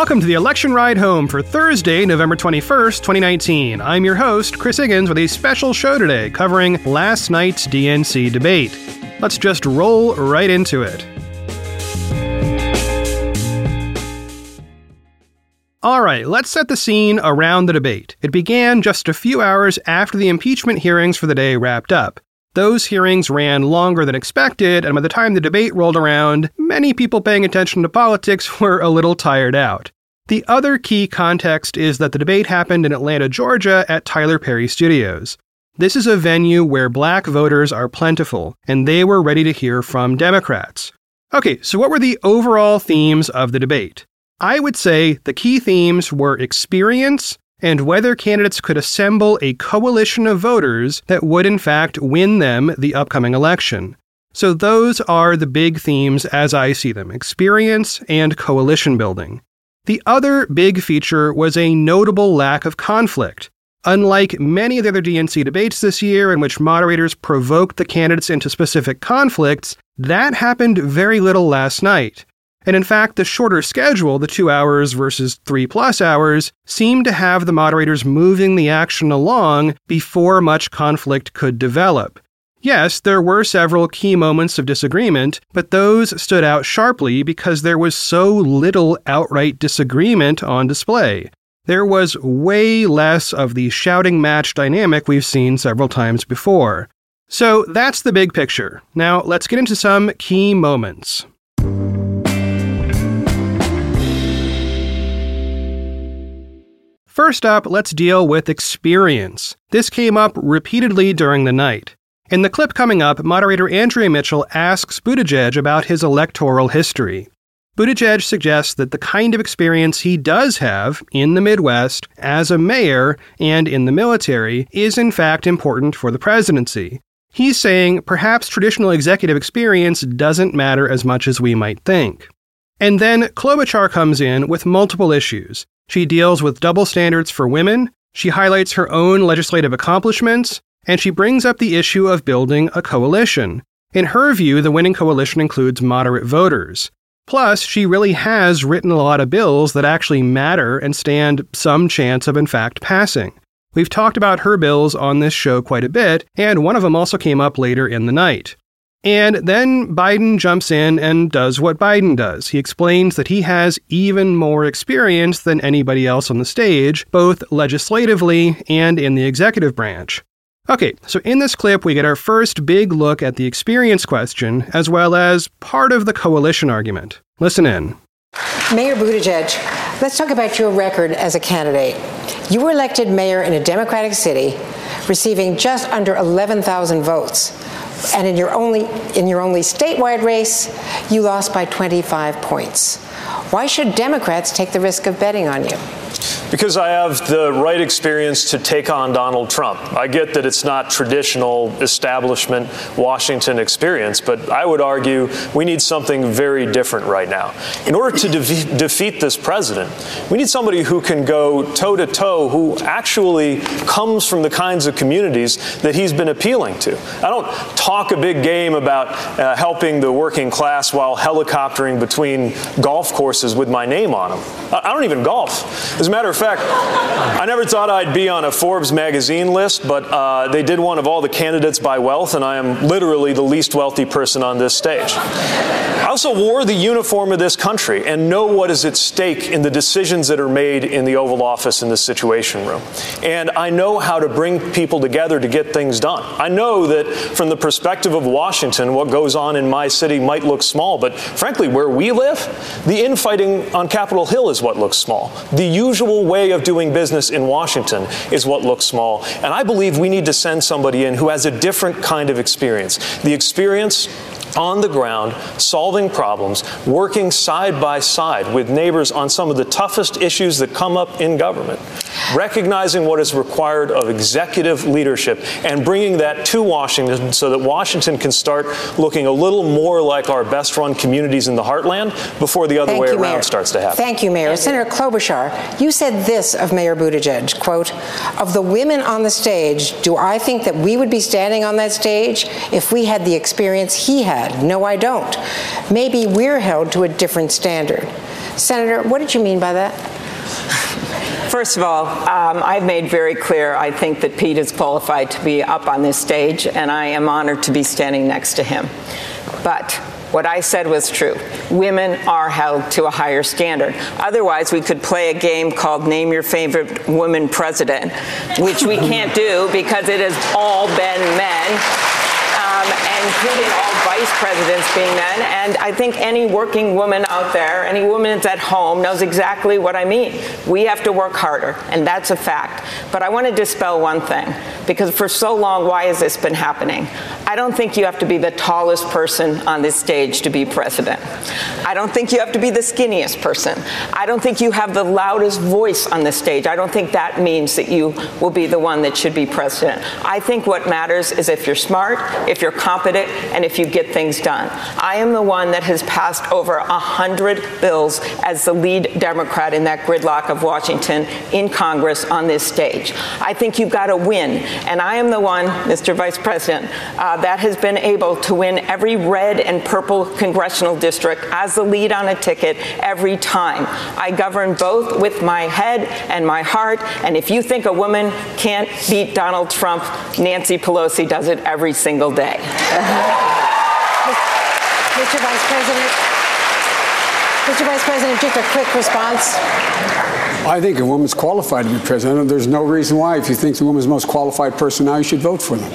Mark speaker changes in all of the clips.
Speaker 1: welcome to the election ride home for Thursday, November 21st, 2019. I'm your host, Chris Higgins, with a special show today covering last night's DNC debate. Let's just roll right into it. All right, let's set the scene around the debate. It began just a few hours after the impeachment hearings for the day wrapped up. Those hearings ran longer than expected, and by the time the debate rolled around, many people paying attention to politics were a little tired out. The other key context is that the debate happened in Atlanta, Georgia at Tyler Perry Studios. This is a venue where black voters are plentiful, and they were ready to hear from Democrats. Okay, so what were the overall themes of the debate? I would say the key themes were experience, and whether candidates could assemble a coalition of voters that would in fact win them the upcoming election. So those are the big themes as I see them experience and coalition building. The other big feature was a notable lack of conflict. Unlike many of the other DNC debates this year, in which moderators provoked the candidates into specific conflicts, that happened very little last night. And in fact, the shorter schedule, the two hours versus three plus hours, seemed to have the moderators moving the action along before much conflict could develop. Yes, there were several key moments of disagreement, but those stood out sharply because there was so little outright disagreement on display. There was way less of the shouting match dynamic we've seen several times before. So that's the big picture. Now let's get into some key moments. First up, let's deal with experience. This came up repeatedly during the night. In the clip coming up, moderator Andrea Mitchell asks Buttigieg about his electoral history. Buttigieg suggests that the kind of experience he does have in the Midwest as a mayor and in the military is in fact important for the presidency. He's saying perhaps traditional executive experience doesn't matter as much as we might think. And then Klobuchar comes in with multiple issues. She deals with double standards for women, she highlights her own legislative accomplishments, and she brings up the issue of building a coalition. In her view, the winning coalition includes moderate voters. Plus, she really has written a lot of bills that actually matter and stand some chance of, in fact, passing. We've talked about her bills on this show quite a bit, and one of them also came up later in the night. And then Biden jumps in and does what Biden does. He explains that he has even more experience than anybody else on the stage, both legislatively and in the executive branch. Okay, so in this clip, we get our first big look at the experience question, as well as part of the coalition argument. Listen in.
Speaker 2: Mayor Buttigieg, let's talk about your record as a candidate. You were elected mayor in a Democratic city, receiving just under 11,000 votes and in your only in your only statewide race, you lost by 25 points. Why should Democrats take the risk of betting on you?
Speaker 3: Because I have the right experience to take on Donald Trump. I get that it's not traditional establishment Washington experience, but I would argue we need something very different right now. In order to de- defeat this president, we need somebody who can go toe to toe, who actually comes from the kinds of communities that he's been appealing to. I don't talk a big game about uh, helping the working class while helicoptering between golf courses with my name on them. I, I don't even golf. As a matter of fact, I never thought I'd be on a Forbes magazine list, but uh, they did one of all the candidates by wealth, and I am literally the least wealthy person on this stage. I also wore the uniform of this country and know what is at stake in the decisions that are made in the Oval Office in the Situation Room. And I know how to bring people together to get things done. I know that from the perspective of Washington, what goes on in my city might look small, but frankly, where we live, the infighting on Capitol Hill is what looks small. The usual way of doing business in Washington is what looks small. And I believe we need to send somebody in who has a different kind of experience. The experience on the ground, solving problems, working side by side with neighbors on some of the toughest issues that come up in government, recognizing what is required of executive leadership and bringing that to Washington so that Washington can start looking a little more like our best run communities in the heartland before the other
Speaker 2: Thank
Speaker 3: way
Speaker 2: you,
Speaker 3: around
Speaker 2: Mayor.
Speaker 3: starts to happen.
Speaker 2: Thank you, Mayor. Senator Klobuchar, you said this of Mayor Buttigieg, quote, of the women on the stage, do I think that we would be standing on that stage if we had the experience he had? No, I don't. Maybe we're held to a different standard. Senator, what did you mean by that?
Speaker 4: First of all, um, I've made very clear I think that Pete is qualified to be up on this stage, and I am honored to be standing next to him. But what I said was true. Women are held to a higher standard. Otherwise, we could play a game called Name Your Favorite Woman President, which we can't do because it has all been men um, including all vice presidents being men. And I think any working woman out there, any woman that's at home, knows exactly what I mean. We have to work harder, and that's a fact. But I want to dispel one thing, because for so long, why has this been happening? I don't think you have to be the tallest person on this stage to be president. I don't think you have to be the skinniest person. I don't think you have the loudest voice on the stage. I don't think that means that you will be the one that should be president. I think what matters is if you're smart, if you're competent, and if you get things done. I am the one that has passed over 100 bills as the lead Democrat in that gridlock of Washington in Congress on this stage. I think you've got to win. And I am the one, Mr. Vice President, uh, that has been able to win every red and purple congressional district as the lead on a ticket every time. I govern both with my head and my heart. And if you think a woman can't beat Donald Trump, Nancy Pelosi does it every single day.
Speaker 2: Mr. Vice President, Mr. Vice President, just a quick response.
Speaker 5: I think a woman's qualified to be president. There's no reason why, if you think the woman's the most qualified person now, you should vote for them.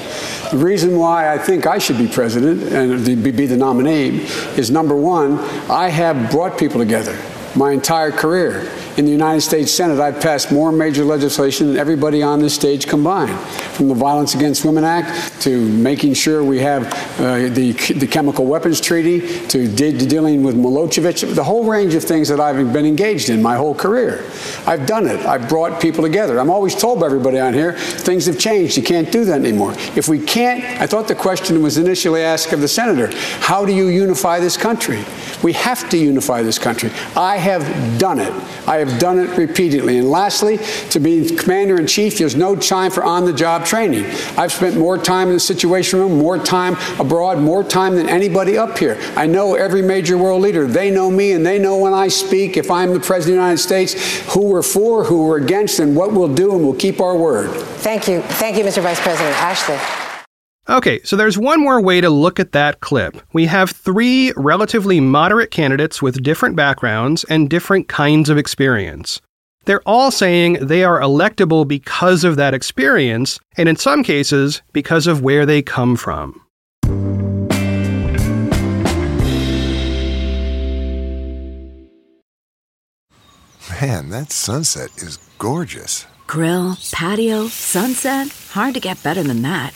Speaker 5: The reason why I think I should be president and be the nominee is number one, I have brought people together my entire career in the United States Senate, I've passed more major legislation than everybody on this stage combined, from the Violence Against Women Act to making sure we have uh, the, the Chemical Weapons Treaty to, de- to dealing with Milosevic, the whole range of things that I've been engaged in my whole career. I've done it. I've brought people together. I'm always told by everybody on here, things have changed. You can't do that anymore. If we can't, I thought the question was initially asked of the senator, how do you unify this country? We have to unify this country. I have done it. I have done it repeatedly. And lastly, to be commander in chief, there's no time for on the job training. I've spent more time in the Situation Room, more time abroad, more time than anybody up here. I know every major world leader. They know me and they know when I speak, if I'm the President of the United States, who we're for, who we're against, and what we'll do, and we'll keep our word.
Speaker 2: Thank you. Thank you, Mr. Vice President. Ashley.
Speaker 1: Okay, so there's one more way to look at that clip. We have three relatively moderate candidates with different backgrounds and different kinds of experience. They're all saying they are electable because of that experience, and in some cases, because of where they come from.
Speaker 6: Man, that sunset is gorgeous.
Speaker 7: Grill, patio, sunset. Hard to get better than that.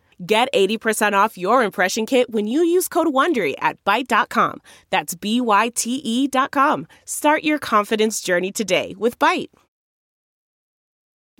Speaker 8: Get 80% off your impression kit when you use code WONDERY at Byte.com. That's B-Y-T-E dot com. Start your confidence journey today with Byte.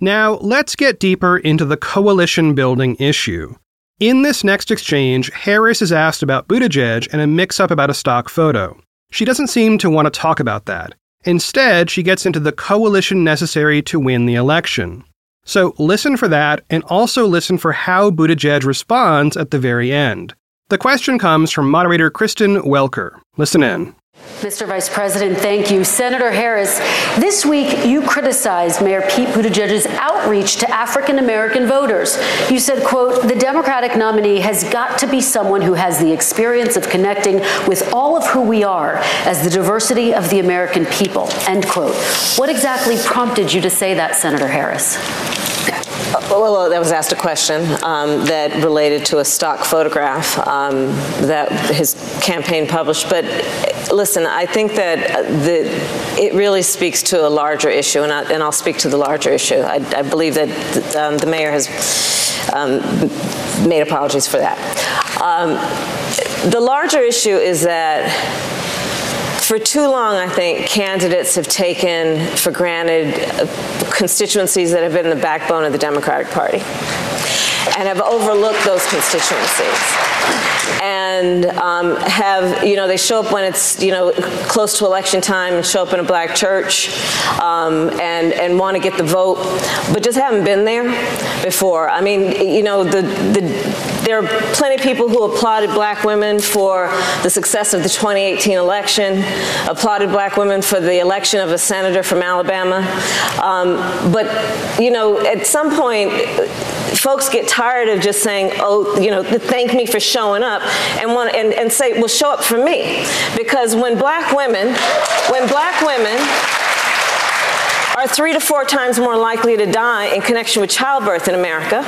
Speaker 1: Now, let's get deeper into the coalition building issue. In this next exchange, Harris is asked about Buttigieg and a mix up about a stock photo. She doesn't seem to want to talk about that. Instead, she gets into the coalition necessary to win the election. So listen for that, and also listen for how Buttigieg responds at the very end. The question comes from moderator Kristen Welker. Listen in.
Speaker 9: Mr. Vice President, thank you. Senator Harris, this week you criticized Mayor Pete Buttigieg's outreach to African American voters. You said, quote, the Democratic nominee has got to be someone who has the experience of connecting with all of who we are as the diversity of the American people, end quote. What exactly prompted you to say that, Senator Harris?
Speaker 10: Well, that was asked a question um, that related to a stock photograph um, that his campaign published. But listen, I think that the, it really speaks to a larger issue, and, I, will speak to the larger issue. I, I believe that um, the mayor has um, made apologies for that. Um, the larger issue is that for too long, I think candidates have taken for granted constituencies that have been the backbone of the Democratic Party and have overlooked those constituencies and um, have you know they show up when it's you know close to election time and show up in a black church um, and and want to get the vote but just haven't been there before. I mean you know the the there are plenty of people who applauded black women for the success of the 2018 election, applauded black women for the election of a senator from Alabama. Um, but, you know, at some point, folks get tired of just saying, oh, you know, thank me for showing up and want and, and say, well, show up for me. Because when black women, when black women are three to four times more likely to die in connection with childbirth in America,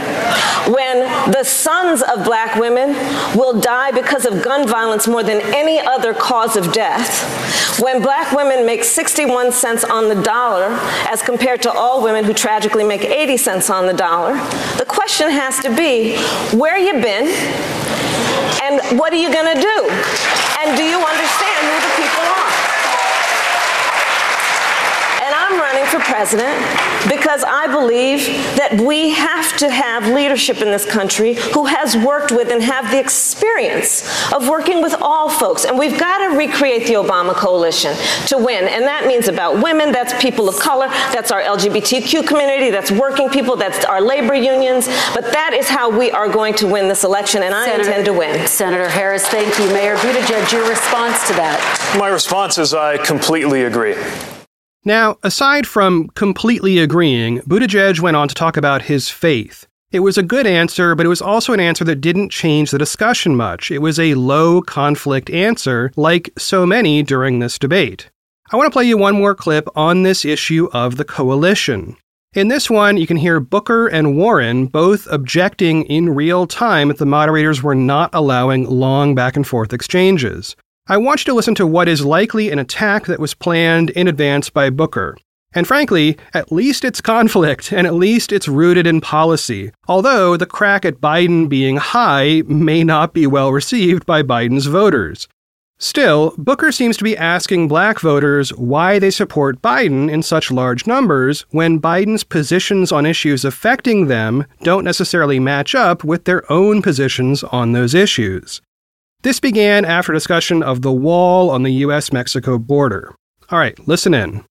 Speaker 10: when the sons of black women will die because of gun violence more than any other cause of death, when black women make 61 cents on the dollar as compared to all women who tragically make 80 cents on the dollar, the question has to be where you been and what are you going to do? And do you understand who the people are? running for president because I believe that we have to have leadership in this country who has worked with and have the experience of working with all folks. And we've got to recreate the Obama coalition to win. And that means about women, that's people of color, that's our LGBTQ community, that's working people, that's our labor unions. But that is how we are going to win this election, and I Senator, intend to win.
Speaker 9: Senator Harris, thank you. Mayor Buttigieg, your response to that?
Speaker 3: My response is I completely agree.
Speaker 1: Now, aside from completely agreeing, Buttigieg went on to talk about his faith. It was a good answer, but it was also an answer that didn't change the discussion much. It was a low conflict answer, like so many during this debate. I want to play you one more clip on this issue of the coalition. In this one, you can hear Booker and Warren both objecting in real time that the moderators were not allowing long back and forth exchanges. I want you to listen to what is likely an attack that was planned in advance by Booker. And frankly, at least it's conflict, and at least it's rooted in policy. Although the crack at Biden being high may not be well received by Biden's voters. Still, Booker seems to be asking black voters why they support Biden in such large numbers when Biden's positions on issues affecting them don't necessarily match up with their own positions on those issues. This began after discussion of the wall on the US Mexico border. All right, listen in.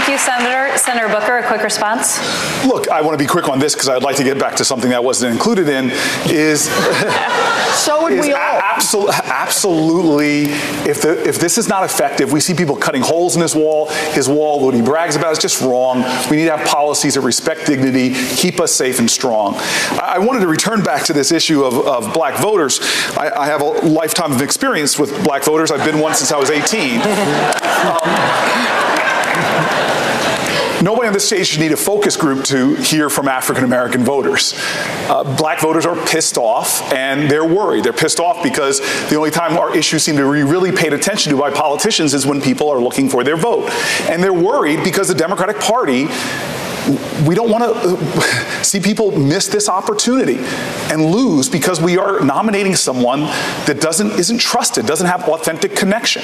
Speaker 11: Thank you, Senator. Senator Booker, a quick response.
Speaker 12: Look, I want to be quick on this because I'd like to get back to something that wasn't included in. Is
Speaker 13: so would we all.
Speaker 12: Absolutely, absolutely. If the if this is not effective, we see people cutting holes in his wall. His wall, what he brags about, is just wrong. We need to have policies that respect dignity, keep us safe and strong. I, I wanted to return back to this issue of, of black voters. I, I, have a lifetime of experience with black voters. I've been one since I was 18. Um, Nobody on this stage should need a focus group to hear from African American voters. Uh, black voters are pissed off and they're worried. They're pissed off because the only time our issues seem to be really paid attention to by politicians is when people are looking for their vote. And they're worried because the Democratic Party we don't want to uh, see people miss this opportunity and lose because we are nominating someone that doesn't isn't trusted, doesn't have authentic connection.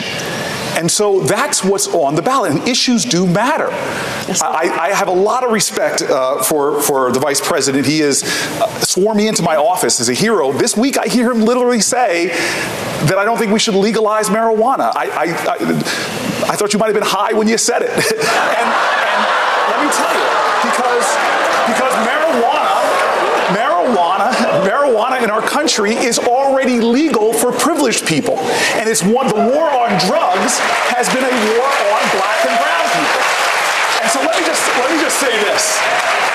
Speaker 12: And so that's what's on the ballot. And issues do matter. I, I have a lot of respect uh, for, for the vice president. He has uh, sworn me into my office as a hero. This week I hear him literally say that I don't think we should legalize marijuana. I, I, I, I thought you might have been high when you said it. and, me tell you, because, because marijuana, marijuana, marijuana in our country is already legal for privileged people. And it's one, the war on drugs has been a war on black and brown people. And so let me just, let me just say this.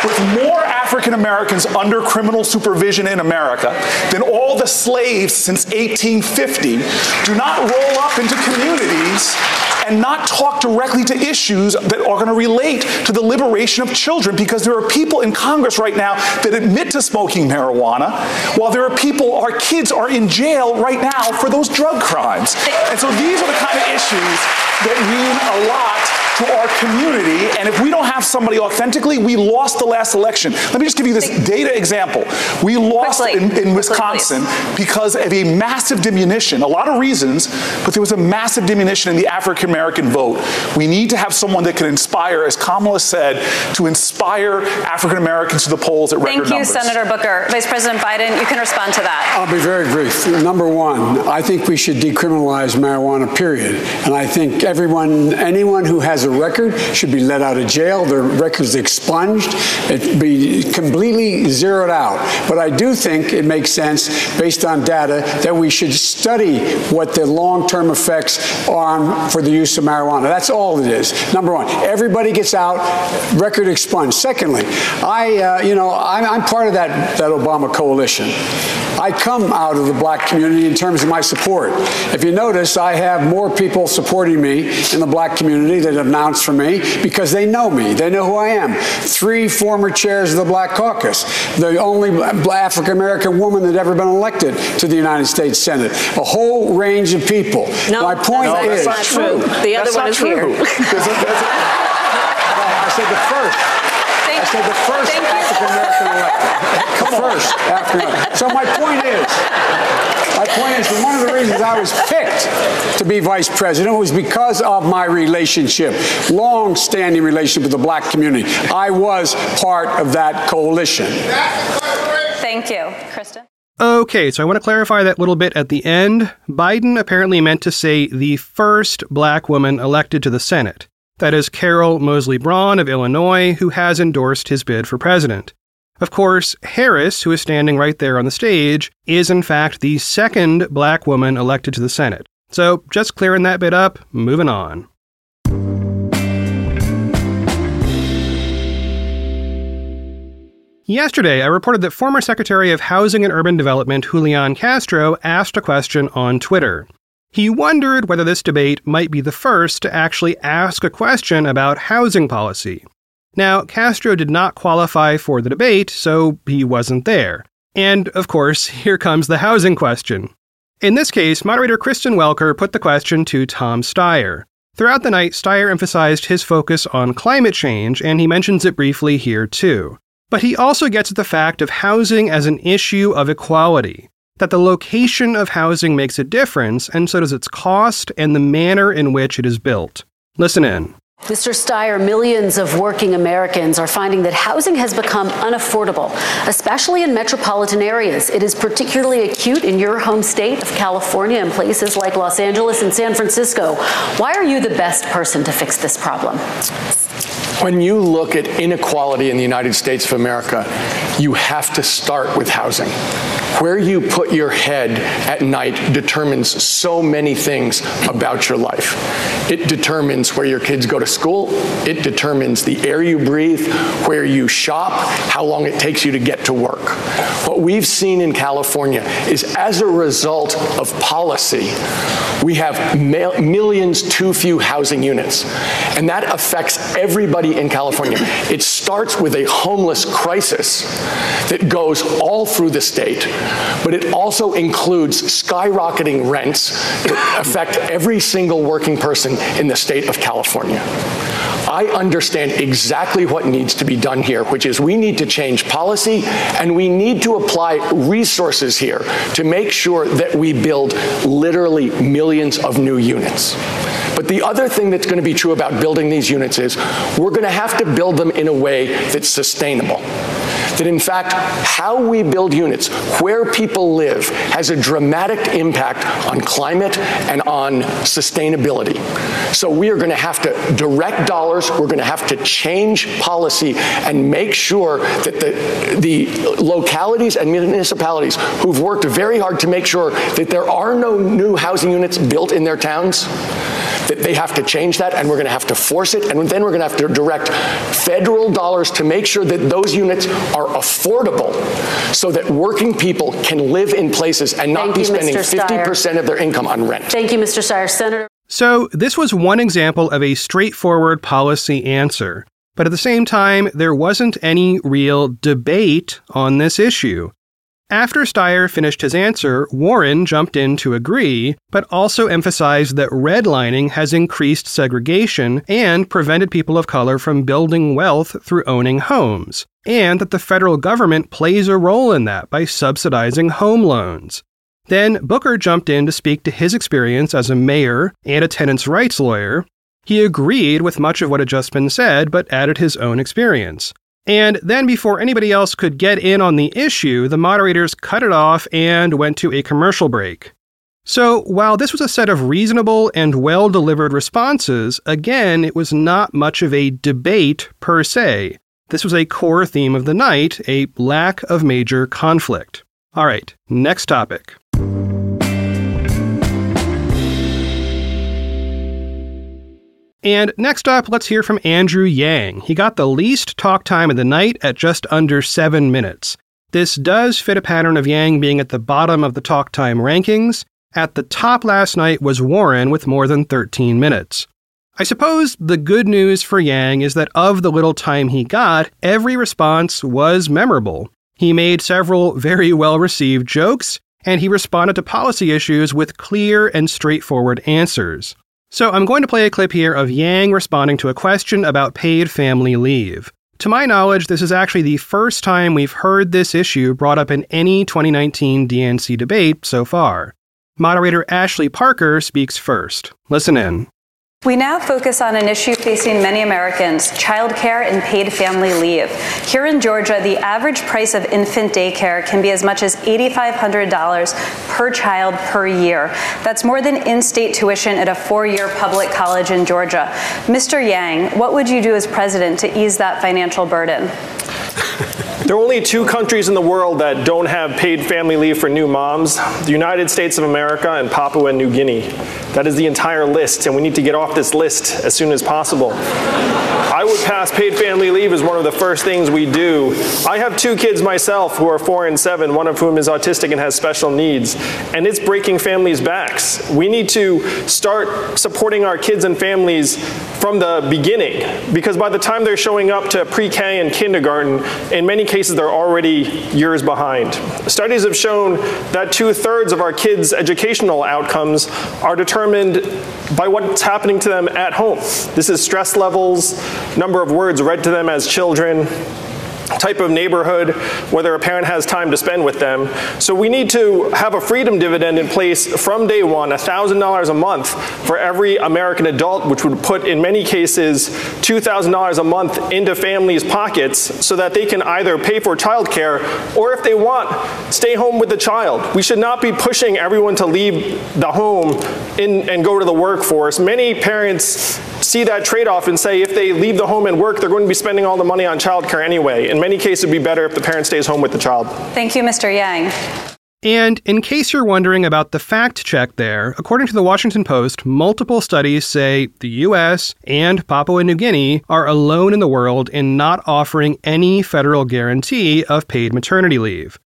Speaker 12: With more African Americans under criminal supervision in America than all the slaves since 1850 do not roll up into communities and not talk directly to issues that are going to relate to the liberation of children because there are people in Congress right now that admit to smoking marijuana, while there are people, our kids are in jail right now for those drug crimes. And so these are the kind of issues that mean a lot. And if we don't have somebody authentically, we lost the last election. Let me just give you this data example. We lost in, in Wisconsin because of a massive diminution, a lot of reasons, but there was a massive diminution in the African American vote. We need to have someone that can inspire, as Kamala said, to inspire African Americans to the polls at
Speaker 11: Thank
Speaker 12: record
Speaker 11: you,
Speaker 12: numbers.
Speaker 11: Senator Booker. Vice President Biden, you can respond to that.
Speaker 5: I'll be very brief. Number one, I think we should decriminalize marijuana, period. And I think everyone, anyone who has a record should be let out of jail, their records expunged, it be completely zeroed out. But I do think it makes sense, based on data, that we should study what the long-term effects are for the use of marijuana. That's all it is. Number one, everybody gets out, record expunged. Secondly, I, uh, you know, I'm, I'm part of that, that Obama coalition. I come out of the black community in terms of my support. If you notice, I have more people supporting me in the black community that have announced for me because they know me. They know who I am. Three former chairs of the Black Caucus, the only African American woman that ever been elected to the United States Senate, a whole range of people.
Speaker 10: No,
Speaker 5: my point
Speaker 10: no,
Speaker 5: is
Speaker 10: not true. The other
Speaker 5: That's
Speaker 10: one
Speaker 5: not
Speaker 10: is
Speaker 5: true.
Speaker 10: here.
Speaker 5: There's a- there's a- I said the first. I said the first African American elected. The first African American. So my point is, my point is that one of the reasons I was picked to be vice president was because of my relationship, long-standing relationship with the black community. I was part of that coalition.
Speaker 11: Thank you. Kristen?
Speaker 1: Okay, so I want to clarify that little bit at the end. Biden apparently meant to say the first black woman elected to the Senate. That is Carol Moseley Braun of Illinois, who has endorsed his bid for president. Of course, Harris, who is standing right there on the stage, is in fact the second black woman elected to the Senate. So, just clearing that bit up, moving on. Yesterday, I reported that former Secretary of Housing and Urban Development Julian Castro asked a question on Twitter. He wondered whether this debate might be the first to actually ask a question about housing policy. Now, Castro did not qualify for the debate, so he wasn't there. And, of course, here comes the housing question. In this case, moderator Kristen Welker put the question to Tom Steyer. Throughout the night, Steyer emphasized his focus on climate change, and he mentions it briefly here too. But he also gets at the fact of housing as an issue of equality, that the location of housing makes a difference, and so does its cost and the manner in which it is built. Listen in.
Speaker 9: Mr. Steyer, millions of working Americans are finding that housing has become unaffordable, especially in metropolitan areas. It is particularly acute in your home state of California and places like Los Angeles and San Francisco. Why are you the best person to fix this problem?
Speaker 14: When you look at inequality in the United States of America, you have to start with housing. Where you put your head at night determines so many things about your life. It determines where your kids go to school, it determines the air you breathe, where you shop, how long it takes you to get to work. What we've seen in California is as a result of policy, we have mil- millions too few housing units. And that affects everybody in California. It starts with a homeless crisis that goes all through the state, but it also includes skyrocketing rents that affect every single working person in the state of California. I understand exactly what needs to be done here, which is we need to change policy and we need to apply resources here to make sure that we build literally millions of new units. But the other thing that's going to be true about building these units is we're going to have to build them in a way that's sustainable. That in fact, how we build units, where people live, has a dramatic impact on climate and on sustainability. So we are going to have to direct dollars, we're going to have to change policy and make sure that the, the localities and municipalities who've worked very hard to make sure that there are no new housing units built in their towns they have to change that and we're going to have to force it and then we're going to have to direct federal dollars to make sure that those units are affordable so that working people can live in places and not
Speaker 9: Thank
Speaker 14: be
Speaker 9: you,
Speaker 14: spending
Speaker 9: Mr.
Speaker 14: 50% of their income on rent.
Speaker 9: Thank you, Mr. Steyer. Senator.
Speaker 1: So, this was one example of a straightforward policy answer. But at the same time, there wasn't any real debate on this issue. After Steyer finished his answer, Warren jumped in to agree, but also emphasized that redlining has increased segregation and prevented people of color from building wealth through owning homes, and that the federal government plays a role in that by subsidizing home loans. Then Booker jumped in to speak to his experience as a mayor and a tenants' rights lawyer. He agreed with much of what had just been said, but added his own experience. And then, before anybody else could get in on the issue, the moderators cut it off and went to a commercial break. So, while this was a set of reasonable and well delivered responses, again, it was not much of a debate per se. This was a core theme of the night a lack of major conflict. All right, next topic. And next up, let's hear from Andrew Yang. He got the least talk time of the night at just under seven minutes. This does fit a pattern of Yang being at the bottom of the talk time rankings. At the top last night was Warren with more than 13 minutes. I suppose the good news for Yang is that of the little time he got, every response was memorable. He made several very well received jokes, and he responded to policy issues with clear and straightforward answers. So I'm going to play a clip here of Yang responding to a question about paid family leave. To my knowledge, this is actually the first time we've heard this issue brought up in any 2019 DNC debate so far. Moderator Ashley Parker speaks first. Listen in.
Speaker 11: We now focus on an issue facing many Americans childcare and paid family leave. Here in Georgia, the average price of infant daycare can be as much as $8,500 per child per year. That's more than in state tuition at a four year public college in Georgia. Mr. Yang, what would you do as president to ease that financial burden?
Speaker 15: There are only two countries in the world that don't have paid family leave for new moms the United States of America and Papua New Guinea. That is the entire list, and we need to get off this list as soon as possible. I would pass paid family leave as one of the first things we do. I have two kids myself who are four and seven, one of whom is autistic and has special needs, and it's breaking families' backs. We need to start supporting our kids and families from the beginning because by the time they're showing up to pre K and kindergarten, in many cases they're already years behind. Studies have shown that two thirds of our kids' educational outcomes are determined by what's happening to them at home. This is stress levels, number of words read to them as children, type of neighborhood, whether a parent has time to spend with them. So we need to have a freedom dividend in place from day one, $1,000 a month for every American adult, which would put in many cases $2,000 a month into families' pockets so that they can either pay for childcare or if they want, stay home with the child. We should not be pushing everyone to leave the home in, and go to the workforce. Many parents see that trade-off and say if they leave the home and work, they're going to be spending all the money on childcare anyway. In many cases, it'd be better if the parent stays home with the child.
Speaker 11: Thank you, Mr. Yang.
Speaker 1: And in case you're wondering about the fact check there, according to the Washington Post, multiple studies say the US and Papua New Guinea are alone in the world in not offering any federal guarantee of paid maternity leave.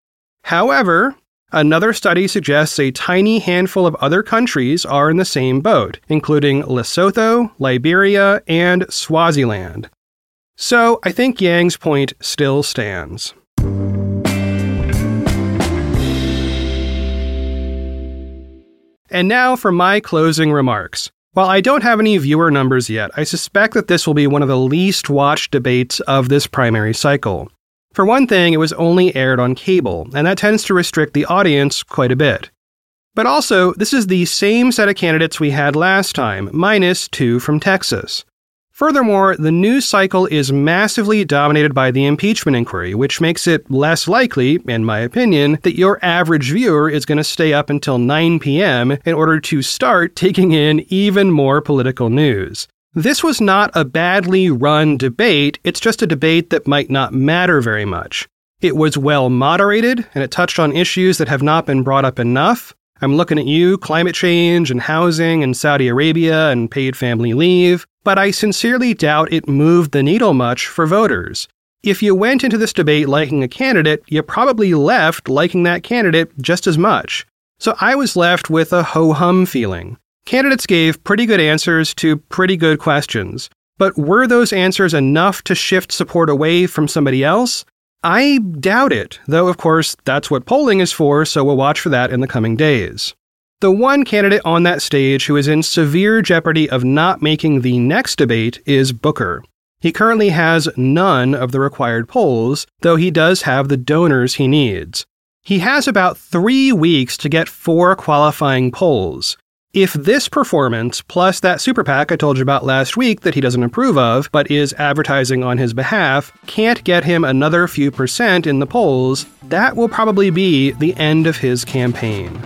Speaker 1: However, Another study suggests a tiny handful of other countries are in the same boat, including Lesotho, Liberia, and Swaziland. So I think Yang's point still stands. And now for my closing remarks. While I don't have any viewer numbers yet, I suspect that this will be one of the least watched debates of this primary cycle. For one thing, it was only aired on cable, and that tends to restrict the audience quite a bit. But also, this is the same set of candidates we had last time, minus two from Texas. Furthermore, the news cycle is massively dominated by the impeachment inquiry, which makes it less likely, in my opinion, that your average viewer is going to stay up until 9 p.m. in order to start taking in even more political news. This was not a badly run debate, it's just a debate that might not matter very much. It was well moderated, and it touched on issues that have not been brought up enough. I'm looking at you climate change and housing and Saudi Arabia and paid family leave but I sincerely doubt it moved the needle much for voters. If you went into this debate liking a candidate, you probably left liking that candidate just as much. So I was left with a ho hum feeling. Candidates gave pretty good answers to pretty good questions. But were those answers enough to shift support away from somebody else? I doubt it, though of course that's what polling is for, so we'll watch for that in the coming days. The one candidate on that stage who is in severe jeopardy of not making the next debate is Booker. He currently has none of the required polls, though he does have the donors he needs. He has about three weeks to get four qualifying polls. If this performance, plus that super PAC I told you about last week that he doesn't approve of, but is advertising on his behalf, can't get him another few percent in the polls, that will probably be the end of his campaign.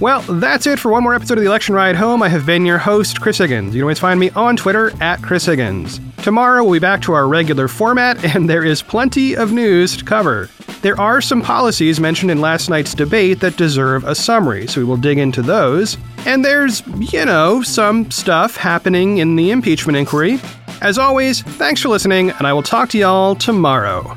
Speaker 1: Well, that's it for one more episode of the Election Ride Home. I have been your host, Chris Higgins. You can always find me on Twitter at Chris Higgins. Tomorrow we'll be back to our regular format, and there is plenty of news to cover. There are some policies mentioned in last night's debate that deserve a summary, so we will dig into those. And there's, you know, some stuff happening in the impeachment inquiry. As always, thanks for listening, and I will talk to y'all tomorrow.